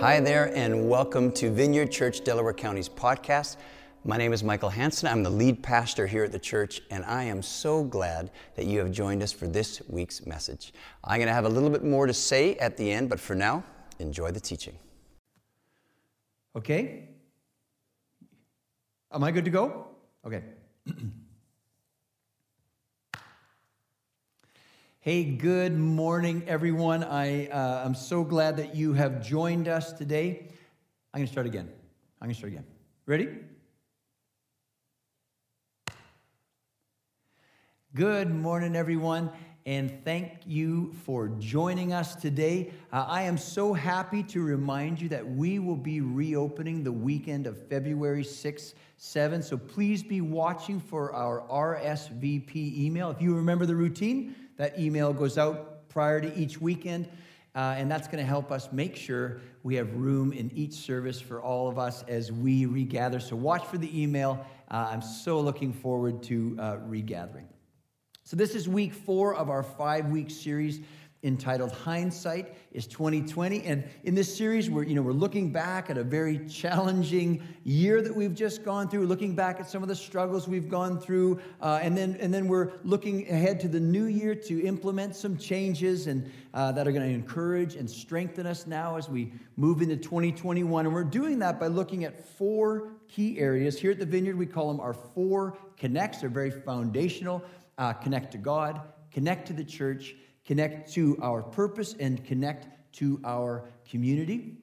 Hi there, and welcome to Vineyard Church Delaware County's podcast. My name is Michael Hanson. I'm the lead pastor here at the church, and I am so glad that you have joined us for this week's message. I'm going to have a little bit more to say at the end, but for now, enjoy the teaching. Okay? Am I good to go? Okay. Hey, good morning, everyone. I uh, am so glad that you have joined us today. I'm going to start again. I'm going to start again. Ready? Good morning, everyone, and thank you for joining us today. Uh, I am so happy to remind you that we will be reopening the weekend of February 6th, 7. So please be watching for our RSVP email. If you remember the routine, that email goes out prior to each weekend, uh, and that's going to help us make sure we have room in each service for all of us as we regather. So watch for the email. Uh, I'm so looking forward to uh, regathering. So this is week four of our five-week series entitled hindsight is 2020 and in this series we're you know we're looking back at a very challenging year that we've just gone through looking back at some of the struggles we've gone through uh, and then and then we're looking ahead to the new year to implement some changes and uh, that are going to encourage and strengthen us now as we move into 2021 and we're doing that by looking at four key areas. Here at the vineyard we call them our four connects. They're very foundational. Uh, connect to god connect to the church connect to our purpose, and connect to our community.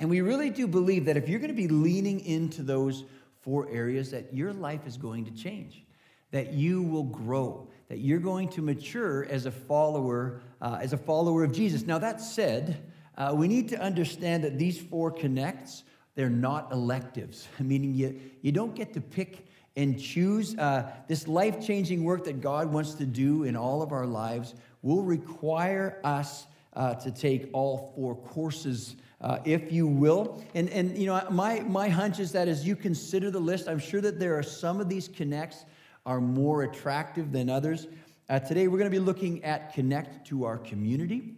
And we really do believe that if you're going to be leaning into those four areas, that your life is going to change, that you will grow, that you're going to mature as a follower, uh, as a follower of Jesus. Now that said, uh, we need to understand that these four connects, they're not electives, meaning you, you don't get to pick and choose uh, this life changing work that God wants to do in all of our lives will require us uh, to take all four courses, uh, if you will. And, and you know, my, my hunch is that as you consider the list, I'm sure that there are some of these connects are more attractive than others. Uh, today, we're going to be looking at connect to our community,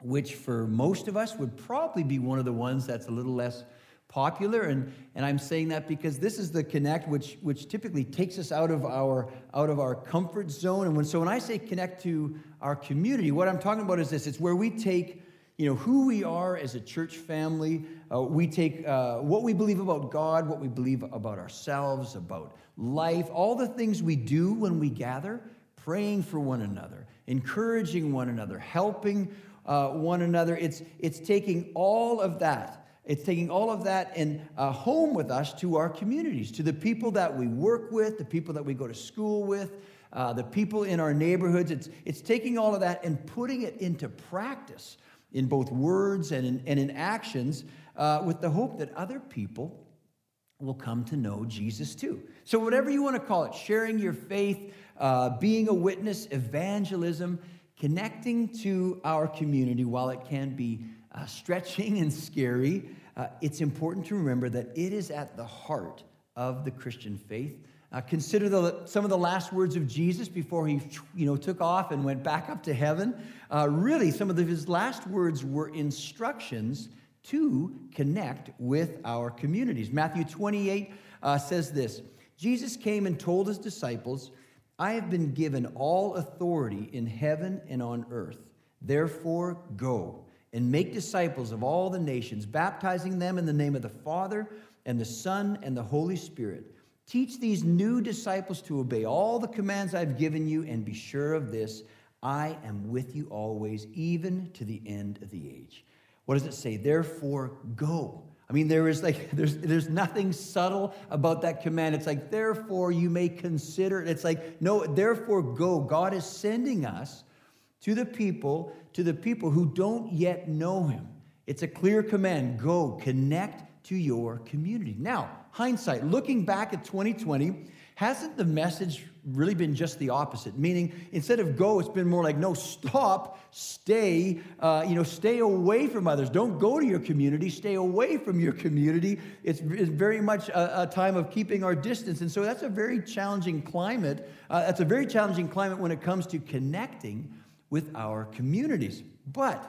which for most of us would probably be one of the ones that's a little less popular and, and i'm saying that because this is the connect which, which typically takes us out of our out of our comfort zone. And when so when i say connect to our community what i'm talking about is this. It's where we take you know who we are as a church family. Uh, we take uh, what we believe about god what we believe about ourselves about life all the things we do when we gather praying for one another encouraging one another helping uh, one another. It's it's taking all of that it's taking all of that and uh, home with us to our communities, to the people that we work with, the people that we go to school with, uh, the people in our neighborhoods. It's, it's taking all of that and putting it into practice in both words and in, and in actions uh, with the hope that other people will come to know Jesus too. So, whatever you want to call it, sharing your faith, uh, being a witness, evangelism, connecting to our community while it can be uh, stretching and scary, uh, it's important to remember that it is at the heart of the Christian faith. Uh, consider the, some of the last words of Jesus before he you know, took off and went back up to heaven. Uh, really, some of the, his last words were instructions to connect with our communities. Matthew 28 uh, says this Jesus came and told his disciples, I have been given all authority in heaven and on earth. Therefore, go and make disciples of all the nations, baptizing them in the name of the Father and the Son and the Holy Spirit. Teach these new disciples to obey all the commands I've given you, and be sure of this I am with you always, even to the end of the age. What does it say? Therefore, go. I mean, there is like, there's, there's nothing subtle about that command. It's like, therefore, you may consider it. It's like, no, therefore, go. God is sending us to the people, to the people who don't yet know him. It's a clear command go, connect to your community. Now, hindsight, looking back at 2020, hasn't the message really been just the opposite? Meaning, instead of go, it's been more like no, stop, stay, uh, you know, stay away from others. Don't go to your community, stay away from your community. It's, it's very much a, a, time of keeping our distance. And so that's a very challenging climate. Uh, that's a very challenging climate when it comes to connecting with our communities. But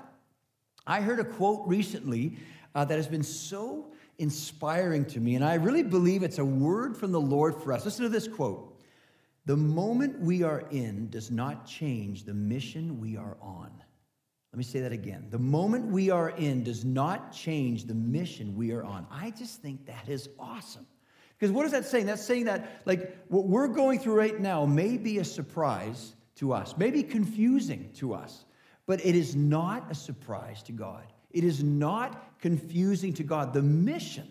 I heard a quote recently uh, that has been so inspiring to me, and I really believe it's a word from the Lord for us. Listen to this quote The moment we are in does not change the mission we are on. Let me say that again. The moment we are in does not change the mission we are on. I just think that is awesome. Because what is that saying? That's saying that, like, what we're going through right now may be a surprise to us, may be confusing to us, but it is not a surprise to God. It is not confusing to God. The mission,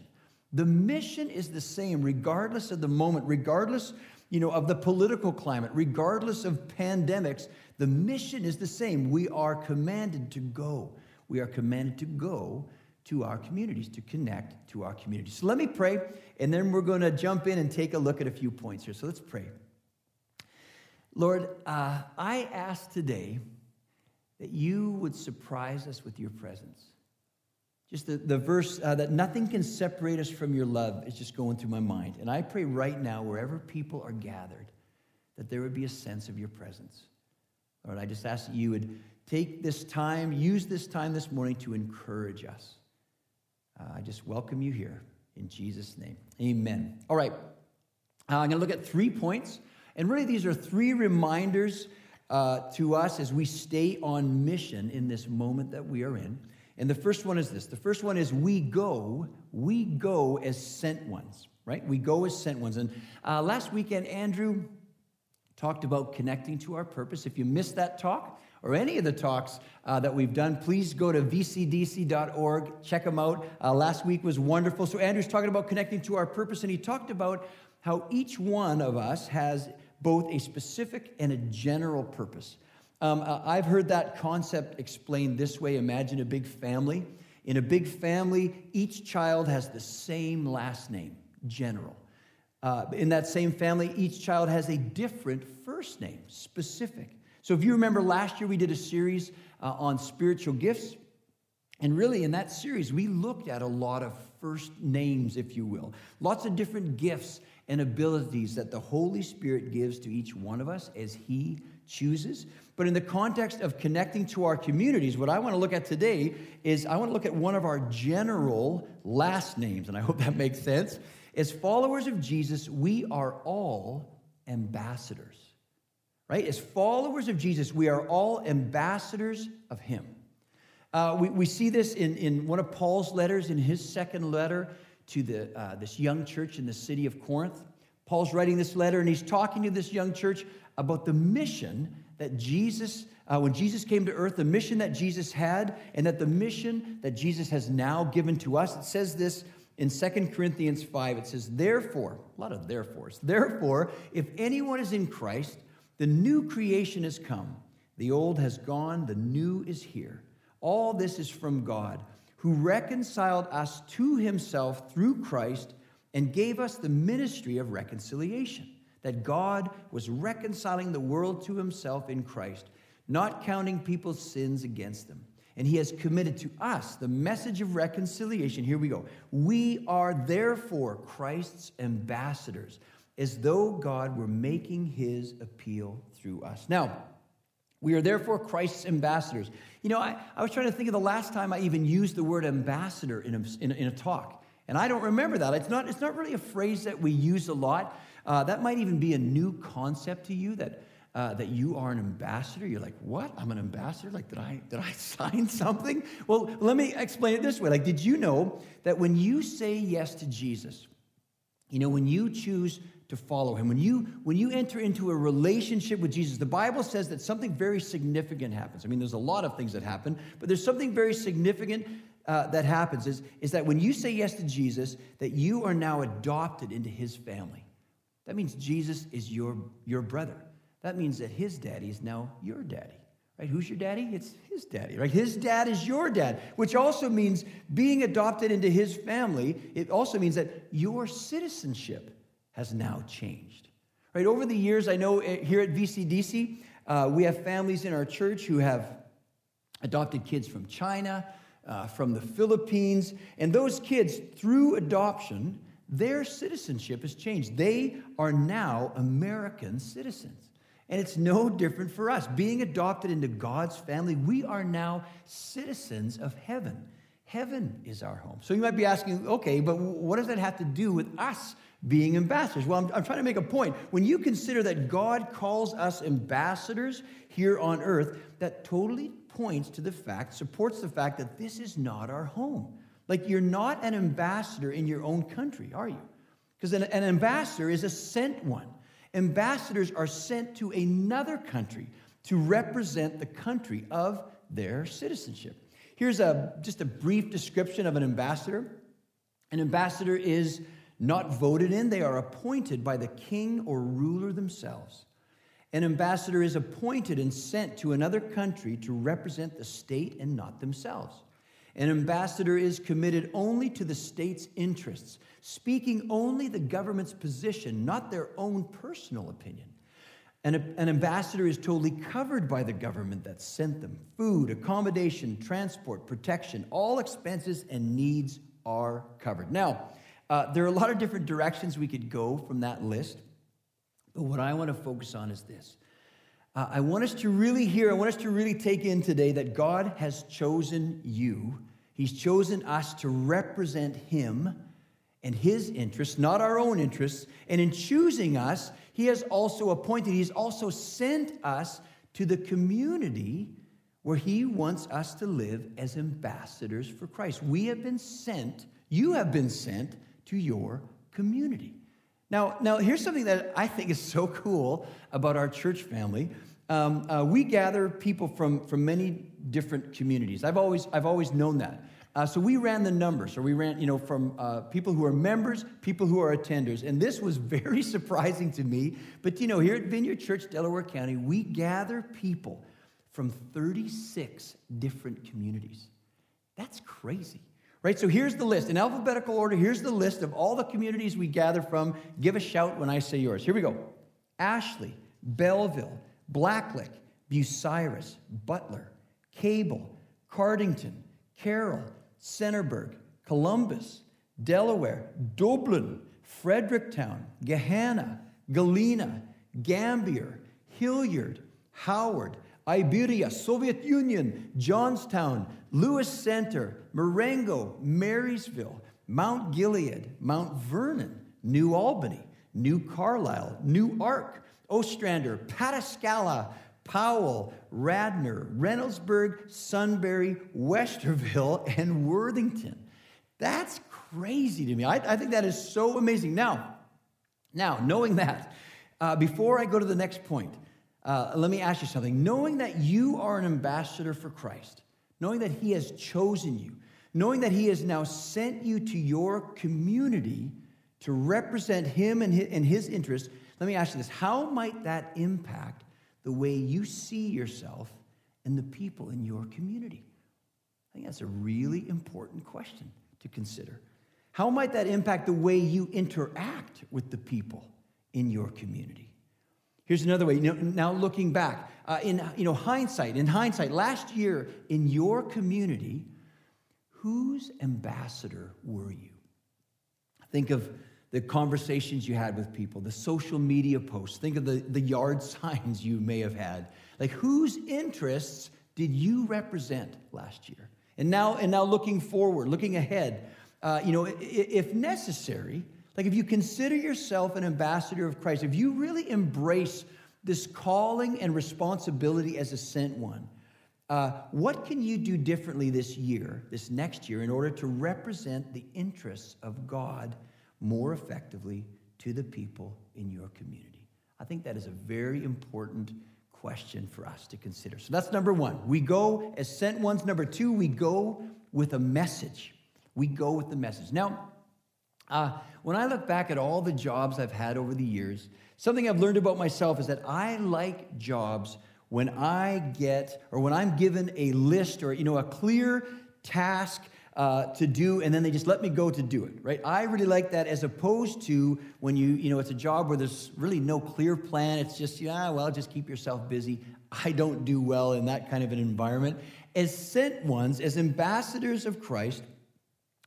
the mission is the same regardless of the moment, regardless, you know, of the political climate, regardless of pandemics. The mission is the same. We are commanded to go. We are commanded to go to our communities, to connect to our communities. So let me pray, and then we're going to jump in and take a look at a few points here. So let's pray. Lord, uh, I ask today that you would surprise us with your presence. Just the, the verse uh, that nothing can separate us from your love is just going through my mind. And I pray right now, wherever people are gathered, that there would be a sense of your presence. Lord, I just ask that you would take this time, use this time this morning to encourage us. Uh, I just welcome you here in Jesus' name. Amen. All right. Uh, I'm going to look at three points. And really, these are three reminders uh, to us as we stay on mission in this moment that we are in. And the first one is this the first one is we go, we go as sent ones, right? We go as sent ones. And uh, last weekend, Andrew talked about connecting to our purpose. If you missed that talk, or any of the talks uh, that we've done, please go to vcdc.org, check them out. Uh, last week was wonderful. So, Andrew's talking about connecting to our purpose, and he talked about how each one of us has both a specific and a general purpose. Um, uh, I've heard that concept explained this way imagine a big family. In a big family, each child has the same last name, general. Uh, in that same family, each child has a different first name, specific. So, if you remember last year, we did a series uh, on spiritual gifts. And really, in that series, we looked at a lot of first names, if you will, lots of different gifts and abilities that the Holy Spirit gives to each one of us as He chooses. But in the context of connecting to our communities, what I want to look at today is I want to look at one of our general last names, and I hope that makes sense. As followers of Jesus, we are all ambassadors right? As followers of Jesus, we are all ambassadors of Him. Uh, we, we see this in, in one of Paul's letters, in his second letter to the, uh, this young church in the city of Corinth. Paul's writing this letter, and he's talking to this young church about the mission that Jesus, uh, when Jesus came to earth, the mission that Jesus had, and that the mission that Jesus has now given to us. It says this in 2 Corinthians 5. It says, Therefore, a lot of therefores, therefore, if anyone is in Christ, the new creation has come. The old has gone, the new is here. All this is from God, who reconciled us to himself through Christ and gave us the ministry of reconciliation. That God was reconciling the world to himself in Christ, not counting people's sins against them. And he has committed to us the message of reconciliation. Here we go. We are therefore Christ's ambassadors as though God were making his appeal through us. Now, we are therefore Christ's ambassadors. You know, I, I was trying to think of the last time I even used the word ambassador in a, in in a talk, and I don't remember that. It's not, it's not really a phrase that we use a lot. Uh, that might even be a new concept to you that, uh, that you are an ambassador. You're like, what? I'm an ambassador? Like, did I, did I sign something? Well, let me explain it this way. Like, did you know that when you say yes to Jesus, you know, when you choose to follow him. When you, when you enter into a relationship with Jesus, the Bible says that something very significant happens. I mean, there's a lot of things that happen, but there's something very significant uh, that happens is, is that when you say yes to Jesus, that you are now adopted into his family. That means Jesus is your, your brother. That means that his daddy is now your daddy. Right? Who's your daddy? It's his daddy, right? His dad is your dad, which also means being adopted into his family. It also means that your citizenship has now changed. Right, over the years, I know eh, here at VCDC, uh, we have families in our church who have adopted kids from China, uh, from the Philippines, and those kids, through adoption, their citizenship has changed. They are now American citizens. And it's no different for us. Being adopted into God's family, we are now citizens of heaven. Heaven is our home. So you might be asking, okay, but what does that have to do with us being ambassadors? Well, I'm, I'm, trying to make a point. When you consider that God calls us ambassadors here on earth, that totally points to the fact, supports the fact that this is not our home. Like you're not an ambassador in your own country, are you? Because an, an ambassador is a sent one. Ambassadors are sent to another country to represent the country of their citizenship. Here's a, just a brief description of an ambassador. An ambassador is not voted in, they are appointed by the king or ruler themselves. An ambassador is appointed and sent to another country to represent the state and not themselves. An ambassador is committed only to the state's interests, speaking only the government's position, not their own personal opinion. An, an ambassador is totally covered by the government that sent them. Food, accommodation, transport, protection, all expenses and needs are covered. Now, uh, there are a lot of different directions we could go from that list, but what I want to focus on is this. Uh, I want us to really hear, I want us to really take in today that God has chosen you. He's chosen us to represent Him and His interests, not our own interests. And in choosing us, He has also appointed, He's also sent us to the community where He wants us to live as ambassadors for Christ. We have been sent, you have been sent to your community. Now, now here's something that I think is so cool about our church family. Um, uh, we gather people from, from many different communities. I've always, I've always known that. Uh, so we ran the numbers, or we ran, you know, from uh, people who are members, people who are attenders. And this was very surprising to me. But, you know, here at Vineyard Church, Delaware County, we gather people from 36 different communities. That's crazy. Right? So here's the list. In alphabetical order, here's the list of all the communities we gather from. Give a shout when I say yours. Here we go Ashley, Bellville, Blacklick, Bucyrus, Butler, Cable, Cardington, Carroll, Centerburg, Columbus, Delaware, Dublin, Fredericktown, Gahanna, Galena, Gambier, Hilliard, Howard, Iberia, Soviet Union, Johnstown, Lewis Center, Marengo, Marysville, Mount Gilead, Mount Vernon, New Albany, New Carlisle, Newark, Ostrander, Pataskala, Powell, Radnor, Reynoldsburg, Sunbury, Westerville, and Worthington. That's crazy to me. I, I think that is so amazing. Now, now knowing that, uh, before I go to the next point, uh, let me ask you something. Knowing that you are an ambassador for Christ, knowing that He has chosen you, knowing that He has now sent you to your community to represent Him and His, and his interests, let me ask you this how might that impact the way you see yourself and the people in your community? I think that's a really important question to consider. How might that impact the way you interact with the people in your community? Here's another way. now, looking back, uh, in you know hindsight, in hindsight, last year in your community, whose ambassador were you? Think of the conversations you had with people, the social media posts. Think of the, the yard signs you may have had. Like, whose interests did you represent last year? And now, and now looking forward, looking ahead, uh, you know, if necessary, like if you consider yourself an ambassador of Christ, if you really embrace this calling and responsibility as a sent one, uh, what can you do differently this year, this next year, in order to represent the interests of God more effectively to the people in your community? I think that is a very important question for us to consider. So that's number one. We go as sent ones. Number two, we go with a message. We go with the message. Now, uh, when I look back at all the jobs I've had over the years, something I've learned about myself is that I like jobs when I get or when I'm given a list or you know a clear task uh, to do, and then they just let me go to do it, right? I really like that as opposed to when you, you know, it's a job where there's really no clear plan. It's just, yeah, well, just keep yourself busy. I don't do well in that kind of an environment. As sent ones, as ambassadors of Christ,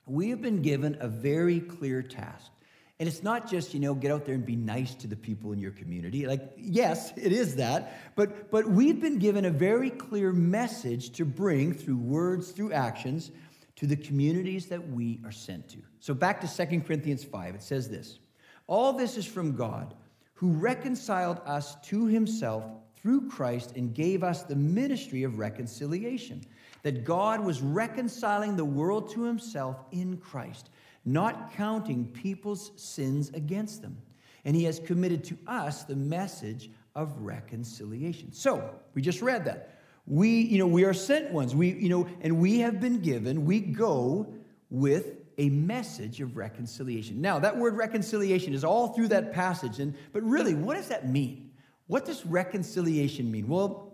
we have been given a very clear task. And it's not just, you know, get out there and be nice to the people in your community. Like, yes, it is that. But, but we've been given a very clear message to bring through words, through actions, to the communities that we are sent to. So back to 2 Corinthians 5, it says this All this is from God, who reconciled us to himself through Christ and gave us the ministry of reconciliation. That God was reconciling the world to himself in Christ not counting people's sins against them. And he has committed to us the message of reconciliation. So, we just read that. We, you know, we are sent ones. We, you know, and we have been given, we go with a message of reconciliation. Now, that word reconciliation is all through that passage, and but really, what does that mean? What does reconciliation mean? Well,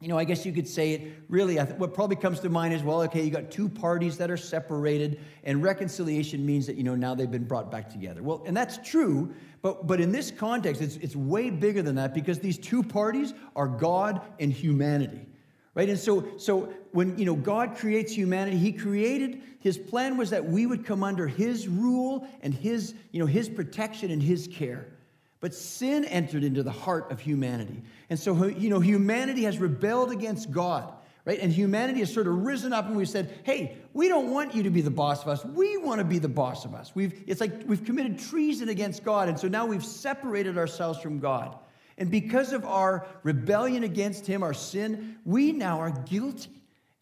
you know, I guess you could say it really, what probably comes to mind is well, okay, you got two parties that are separated, and reconciliation means that, you know, now they've been brought back together. Well, and that's true, but, but in this context, it's, it's way bigger than that because these two parties are God and humanity. Right? And so, so when you know God creates humanity, He created His plan was that we would come under His rule and His, you know, His protection and His care. But sin entered into the heart of humanity. And so, you know, humanity has rebelled against God, right? And humanity has sort of risen up and we've said, hey, we don't want you to be the boss of us. We want to be the boss of us. We've, it's like we've committed treason against God. And so now we've separated ourselves from God. And because of our rebellion against Him, our sin, we now are guilty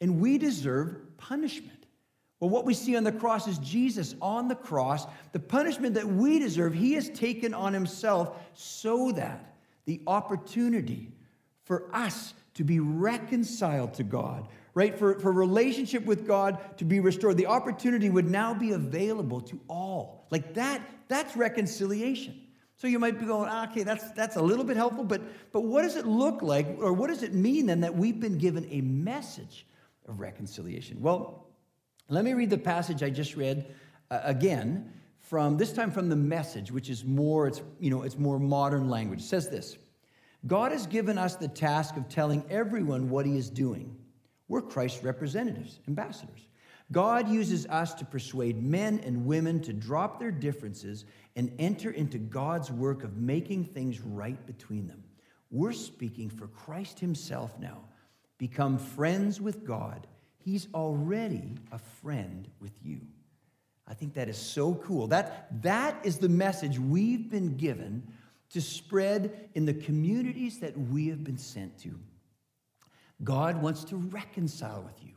and we deserve punishment. Well, what we see on the cross is Jesus on the cross, the punishment that we deserve, he has taken on himself so that the opportunity for us to be reconciled to God, right? For, for relationship with God to be restored, the opportunity would now be available to all. Like that, that's reconciliation. So you might be going, ah, okay, that's, that's a little bit helpful, but, but what does it look like, or what does it mean then that we've been given a message of reconciliation? Well, let me read the passage I just read uh, again from this time from the message which is more it's you know it's more modern language. It says this. God has given us the task of telling everyone what he is doing. We're Christ's representatives, ambassadors. God uses us to persuade men and women to drop their differences and enter into God's work of making things right between them. We're speaking for Christ himself now. Become friends with God He's already a friend with you. I think that is so cool. That, that is the message we've been given to spread in the communities that we have been sent to. God wants to reconcile with you,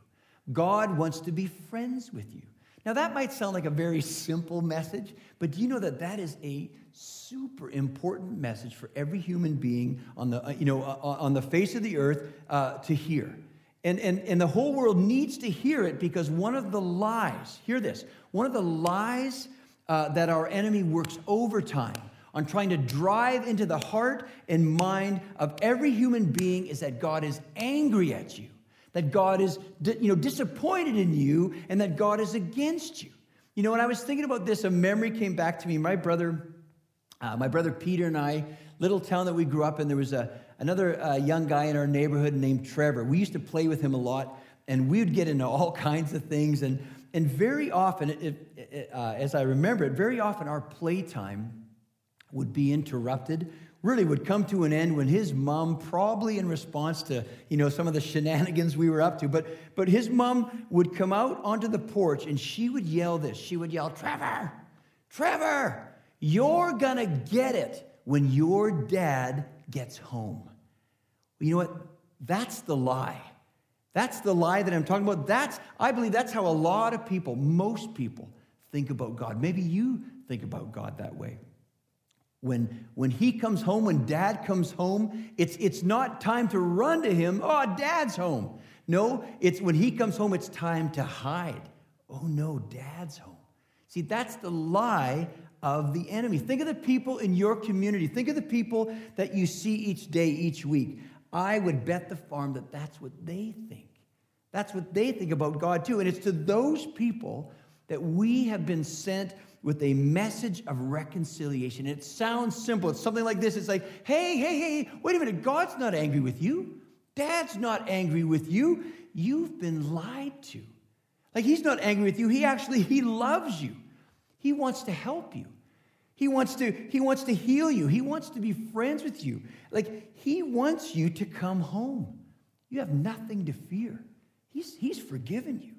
God wants to be friends with you. Now, that might sound like a very simple message, but do you know that that is a super important message for every human being on the, uh, you know, uh, on the face of the earth uh, to hear? And, and, and the whole world needs to hear it because one of the lies, hear this, one of the lies uh, that our enemy works overtime on trying to drive into the heart and mind of every human being is that God is angry at you, that God is you know, disappointed in you, and that God is against you. You know, when I was thinking about this, a memory came back to me. My brother, uh, my brother Peter and I, little town that we grew up in, there was a, another uh, young guy in our neighborhood named Trevor. We used to play with him a lot, and we would get into all kinds of things. And, and very often, it, it, uh, as I remember it, very often our playtime would be interrupted really would come to an end when his mom probably in response to you know some of the shenanigans we were up to but but his mom would come out onto the porch and she would yell this she would yell trevor trevor you're gonna get it when your dad gets home you know what? That's the lie. That's the lie that I'm talking about. That's, I believe that's how a lot of people, most people, think about God. Maybe you think about God that way. When, when he comes home, when dad comes home, it's, it's not time to run to him. Oh, dad's home. No, it's when he comes home, it's time to hide. Oh, no, dad's home. See, that's the lie of the enemy. Think of the people in your community. Think of the people that you see each day, each week. I would bet the farm that that's what they think. That's what they think about God too. And it's to those people that we have been sent with a message of reconciliation. It sounds simple. It's something like this. It's like, hey, hey, hey, wait a minute. God's not angry with you. Dad's not angry with you. You've been lied to. Like he's not angry with you. He actually, he loves you. He wants to help you. He wants to, he wants to heal you. He wants to be friends with you. Like, he wants you to come home. You have nothing to fear. He's, he's forgiven you.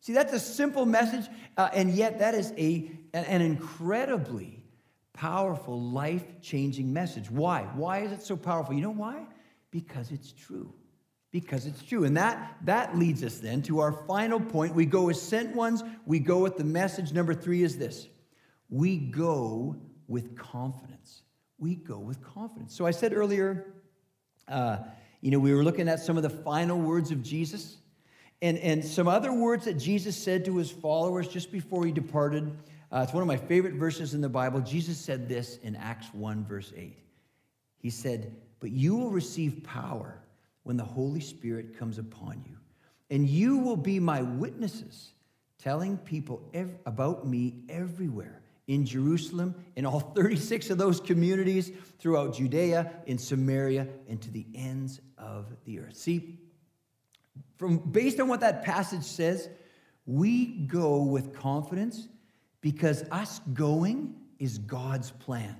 See, that's a simple message, uh, and yet that is a, an incredibly powerful, life changing message. Why? Why is it so powerful? You know why? Because it's true. Because it's true. And that, that leads us then to our final point. We go as sent ones, we go with the message. Number three is this we go with confidence. We go with confidence. So I said earlier, uh, you know, we were looking at some of the final words of Jesus and, and some other words that Jesus said to his followers just before he departed. Uh, it's one of my favorite verses in the Bible. Jesus said this in Acts 1, verse 8. He said, But you will receive power when the Holy Spirit comes upon you, and you will be my witnesses, telling people ev- about me everywhere in Jerusalem, in all 36 of those communities throughout Judea, in Samaria, and to the ends of the earth. See, from based on what that passage says, we go with confidence because us going is God's plan.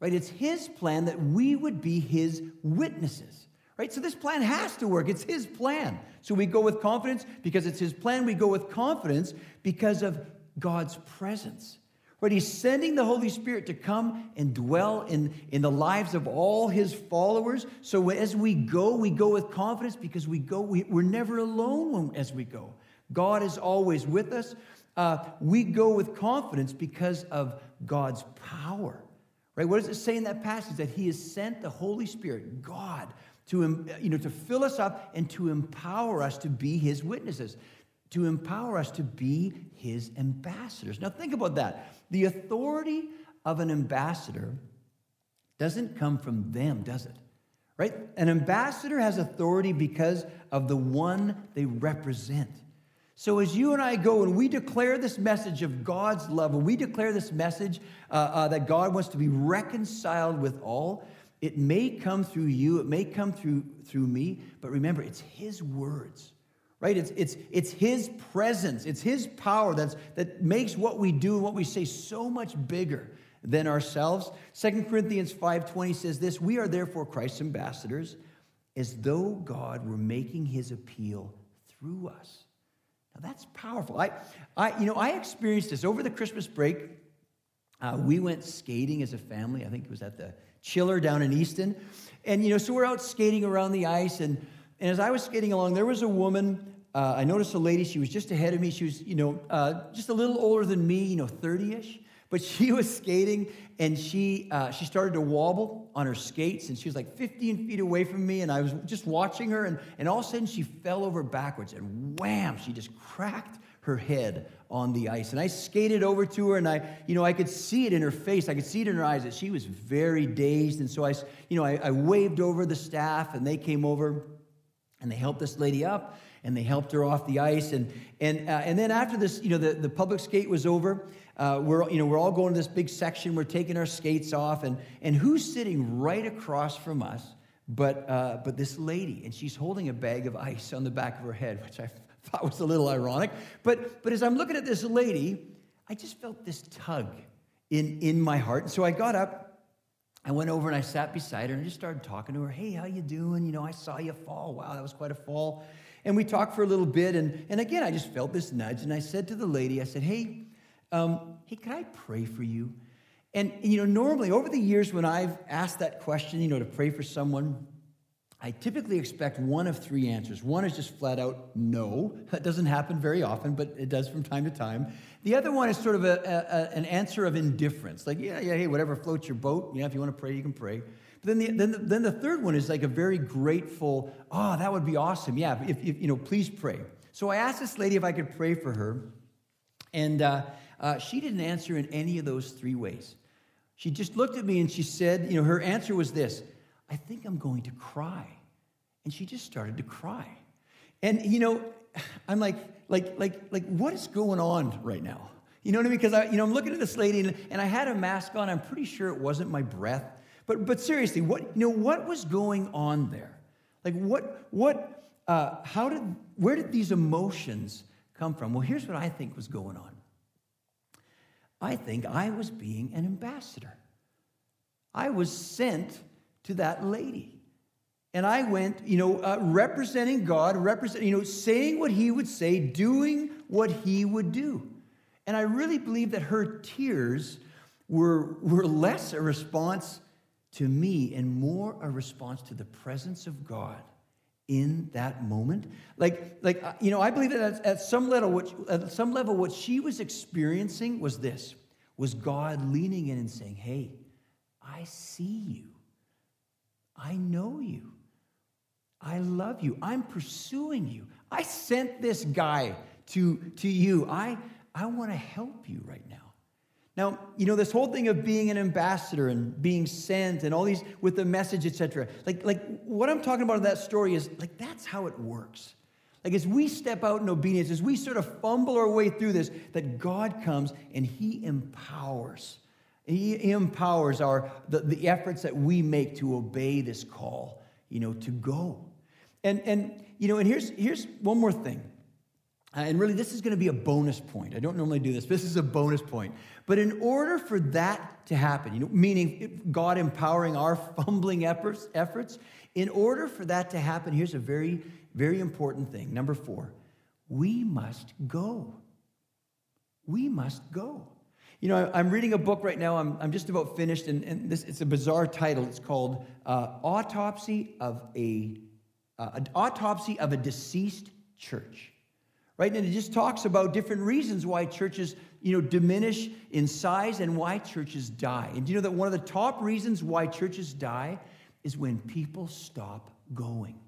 Right? It's his plan that we would be his witnesses. Right? So this plan has to work. It's his plan. So we go with confidence because it's his plan. We go with confidence because of God's presence. But he's sending the Holy Spirit to come and dwell in, in the lives of all his followers. So as we go, we go with confidence because we go, we, we're never alone as we go. God is always with us. Uh, we go with confidence because of God's power. Right? What does it say in that passage? That he has sent the Holy Spirit, God, to, you know, to fill us up and to empower us to be his witnesses, to empower us to be his ambassadors. Now, think about that. The authority of an ambassador doesn't come from them, does it? Right? An ambassador has authority because of the one they represent. So, as you and I go and we declare this message of God's love, and we declare this message uh, uh, that God wants to be reconciled with all, it may come through you, it may come through, through me, but remember, it's His words right? It's, it's, it's His presence, it's His power that's, that makes what we do and what we say so much bigger than ourselves. Second Corinthians 5.20 says this, We are therefore Christ's ambassadors, as though God were making His appeal through us. Now that's powerful. I, I, you know, I experienced this over the Christmas break. Uh, we went skating as a family. I think it was at the Chiller down in Easton. And, you know, so we're out skating around the ice and and as I was skating along, there was a woman. Uh, I noticed a lady. She was just ahead of me. She was, you know, uh, just a little older than me, you know, 30-ish. But she was skating, and she uh, she started to wobble on her skates, and she was like 15 feet away from me, and I was just watching her, and, and all of a sudden she fell over backwards, and wham! She just cracked her head on the ice. And I skated over to her and I, you know, I could see it in her face. I could see it in her eyes that she was very dazed. And so I, you know, I, I waved over the staff and they came over and they helped this lady up and they helped her off the ice. And, and, uh, and then after this, you know, the, the public skate was over. Uh, we're, you know, we're all going to this big section. We're taking our skates off. And, and who's sitting right across from us but, uh, but this lady? And she's holding a bag of ice on the back of her head, which I thought was a little ironic. But, but as I'm looking at this lady, I just felt this tug in, in my heart. And so I got up I went over and I sat beside her and just started talking to her. Hey, how you doing? You know, I saw you fall. Wow, that was quite a fall. And we talked for a little bit. And, and again, I just felt this nudge. And I said to the lady, I said, hey, um, hey, can I pray for you? And, you know, normally over the years when I've asked that question, you know, to pray for someone, I typically expect one of three answers. One is just flat out no. That doesn't happen very often, but it does from time to time. The other one is sort of a, a, an answer of indifference, like, yeah, yeah, hey, whatever floats your boat. Yeah, if you want to pray, you can pray. But then the, then the, then the third one is like a very grateful, oh, that would be awesome. Yeah, if, if you know, please pray. So I asked this lady if I could pray for her, and uh, uh, she didn't answer in any of those three ways. She just looked at me and she said, you know, her answer was this I think I'm going to cry. And she just started to cry. And, you know, I'm like, like, like, like, what is going on right now? You know what I mean? Because I, you know, I'm looking at this lady and, and I had a mask on. I'm pretty sure it wasn't my breath. But, but seriously, what, you know, what was going on there? Like, what, what, uh, how did, where did these emotions come from? Well, here's what I think was going on. I think I was being an ambassador. I was sent to that lady. And I went, you know, uh, representing God, represent, you know, saying what he would say, doing what he would do. And I really believe that her tears were, were less a response to me and more a response to the presence of God in that moment. Like, like uh, you know, I believe that at, at some level, what, at some level, what she was experiencing was this: was God leaning in and saying, "Hey, I see you. I know you. I love you. I'm pursuing you. I sent this guy to, to you. I, I want to help you right now. Now, you know, this whole thing of being an ambassador and being sent and all these with the message, etc. Like, like what I'm talking about in that story is like that's how it works. Like as we step out in obedience, as we sort of fumble our way through this, that God comes and He empowers. He empowers our the, the efforts that we make to obey this call, you know, to go. And and you know, and here's here's one more thing. Uh, and really, this is going to be a bonus point. I don't normally do this. but This is a bonus point. But in order for that to happen, you know, meaning God empowering our fumbling efforts, efforts, in order for that to happen, here's a very, very important thing. Number four, we must go. We must go. You know, I'm reading a book right now. I'm, I'm just about finished, and, and this it's a bizarre title. It's called uh, "Autopsy of a uh, Autopsy of a Deceased Church." right? And it just talks about different reasons why churches, you know, diminish in size and why churches die. And do you know that one of the top reasons why churches die is when people stop going.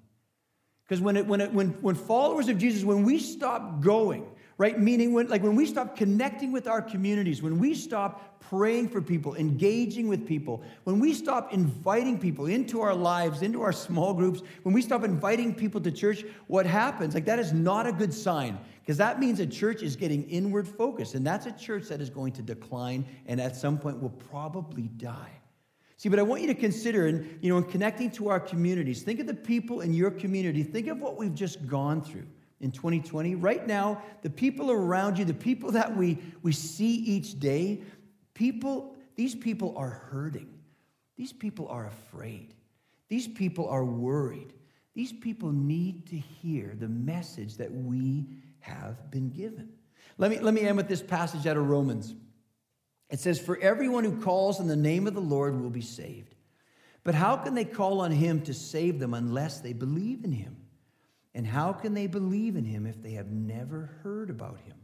Because when, it, when, it, when, when followers of Jesus, when we stop going, right? Meaning when, like when we stop connecting with our communities, when we stop praying for people, engaging with people, when we stop inviting people into our lives, into our small groups, when we stop inviting people to church, what happens? Like that is not a good sign because that means a church is getting inward focused, and that's a church that is going to decline and at some point will probably die. See, but I want you to consider, and you know, in connecting to our communities, think of the people in your community. Think of what we've just gone through in 2020. Right now, the people around you, the people that we, we see each day, people, these people are hurting. These people are afraid. These people are worried. These people need to hear the message that we have been given. Let me, let me end with this passage out of Romans. It says, For everyone who calls in the name of the Lord will be saved. But how can they call on him to save them unless they believe in him? And how can they believe in him if they have never heard about him?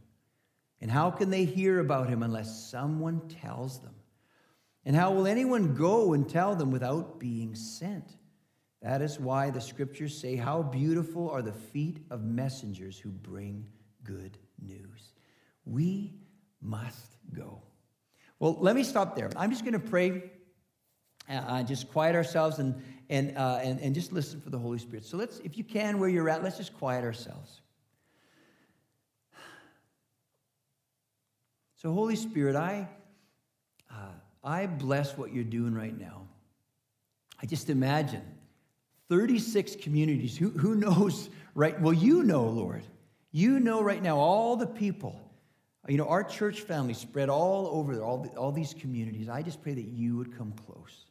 And how can they hear about him unless someone tells them? And how will anyone go and tell them without being sent? That is why the scriptures say, How beautiful are the feet of messengers who bring good news. We must go. Well, let me stop there. I'm just going to pray, uh, uh, just quiet ourselves and, and, uh, and, and just listen for the Holy Spirit. So let's, if you can, where you're at, let's just quiet ourselves. So, Holy Spirit, I, uh, I bless what you're doing right now. I just imagine 36 communities. Who, who knows, right? Well, you know, Lord. You know right now all the people. You know, our church family spread all over all, the, all these communities. I just pray that you would come close.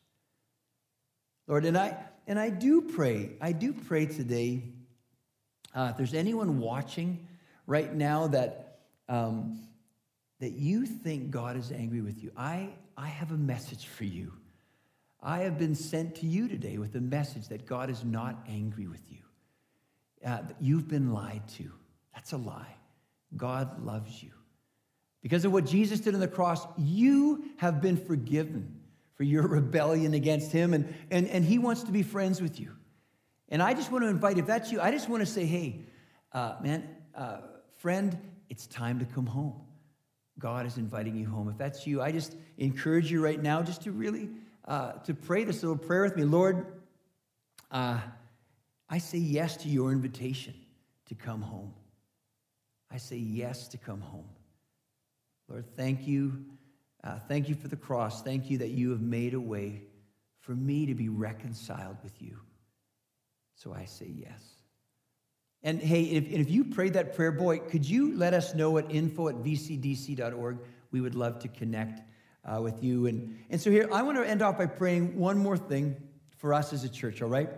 Lord, and I, and I do pray, I do pray today, uh, if there's anyone watching right now that, um, that you think God is angry with you, I, I have a message for you. I have been sent to you today with a message that God is not angry with you. Uh, you've been lied to. That's a lie. God loves you. Because of what Jesus did on the cross, you have been forgiven for your rebellion against him, and, and, and he wants to be friends with you. And I just want to invite, if that's you, I just want to say, hey, uh, man, uh, friend, it's time to come home. God is inviting you home. If that's you, I just encourage you right now just to really uh, to pray this little prayer with me. Lord, uh, I say yes to your invitation to come home. I say yes to come home. Lord, thank you. Uh, thank you for the cross. Thank you that you have made a way for me to be reconciled with you. So I say yes. And hey, if, if you prayed that prayer, boy, could you let us know at info at vcdc.org? we would love to connect uh, with you. And, and so, here, I want to end off by praying one more thing for us as a church, all right?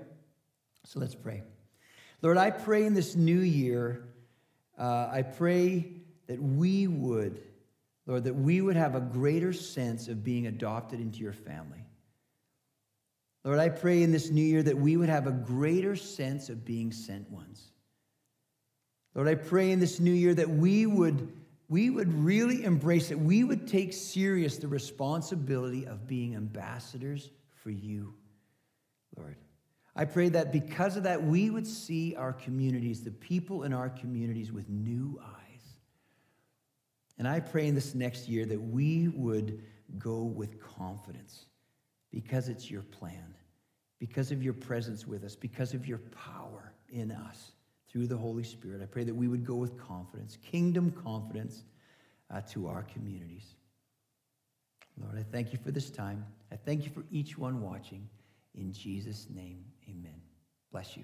So, let's pray. Lord, I pray in this new year, uh, I pray that we would, Lord, that we would have a greater sense of being adopted into your family. Lord, I pray in this new year that we would have a greater sense of being sent ones. Lord, I pray in this new year that we would, we would really embrace it. We would take serious the responsibility of being ambassadors for you, Lord. I pray that because of that, we would see our communities, the people in our communities, with new eyes. And I pray in this next year that we would go with confidence because it's your plan, because of your presence with us, because of your power in us through the Holy Spirit. I pray that we would go with confidence, kingdom confidence, uh, to our communities. Lord, I thank you for this time. I thank you for each one watching. In Jesus' name, amen. Bless you.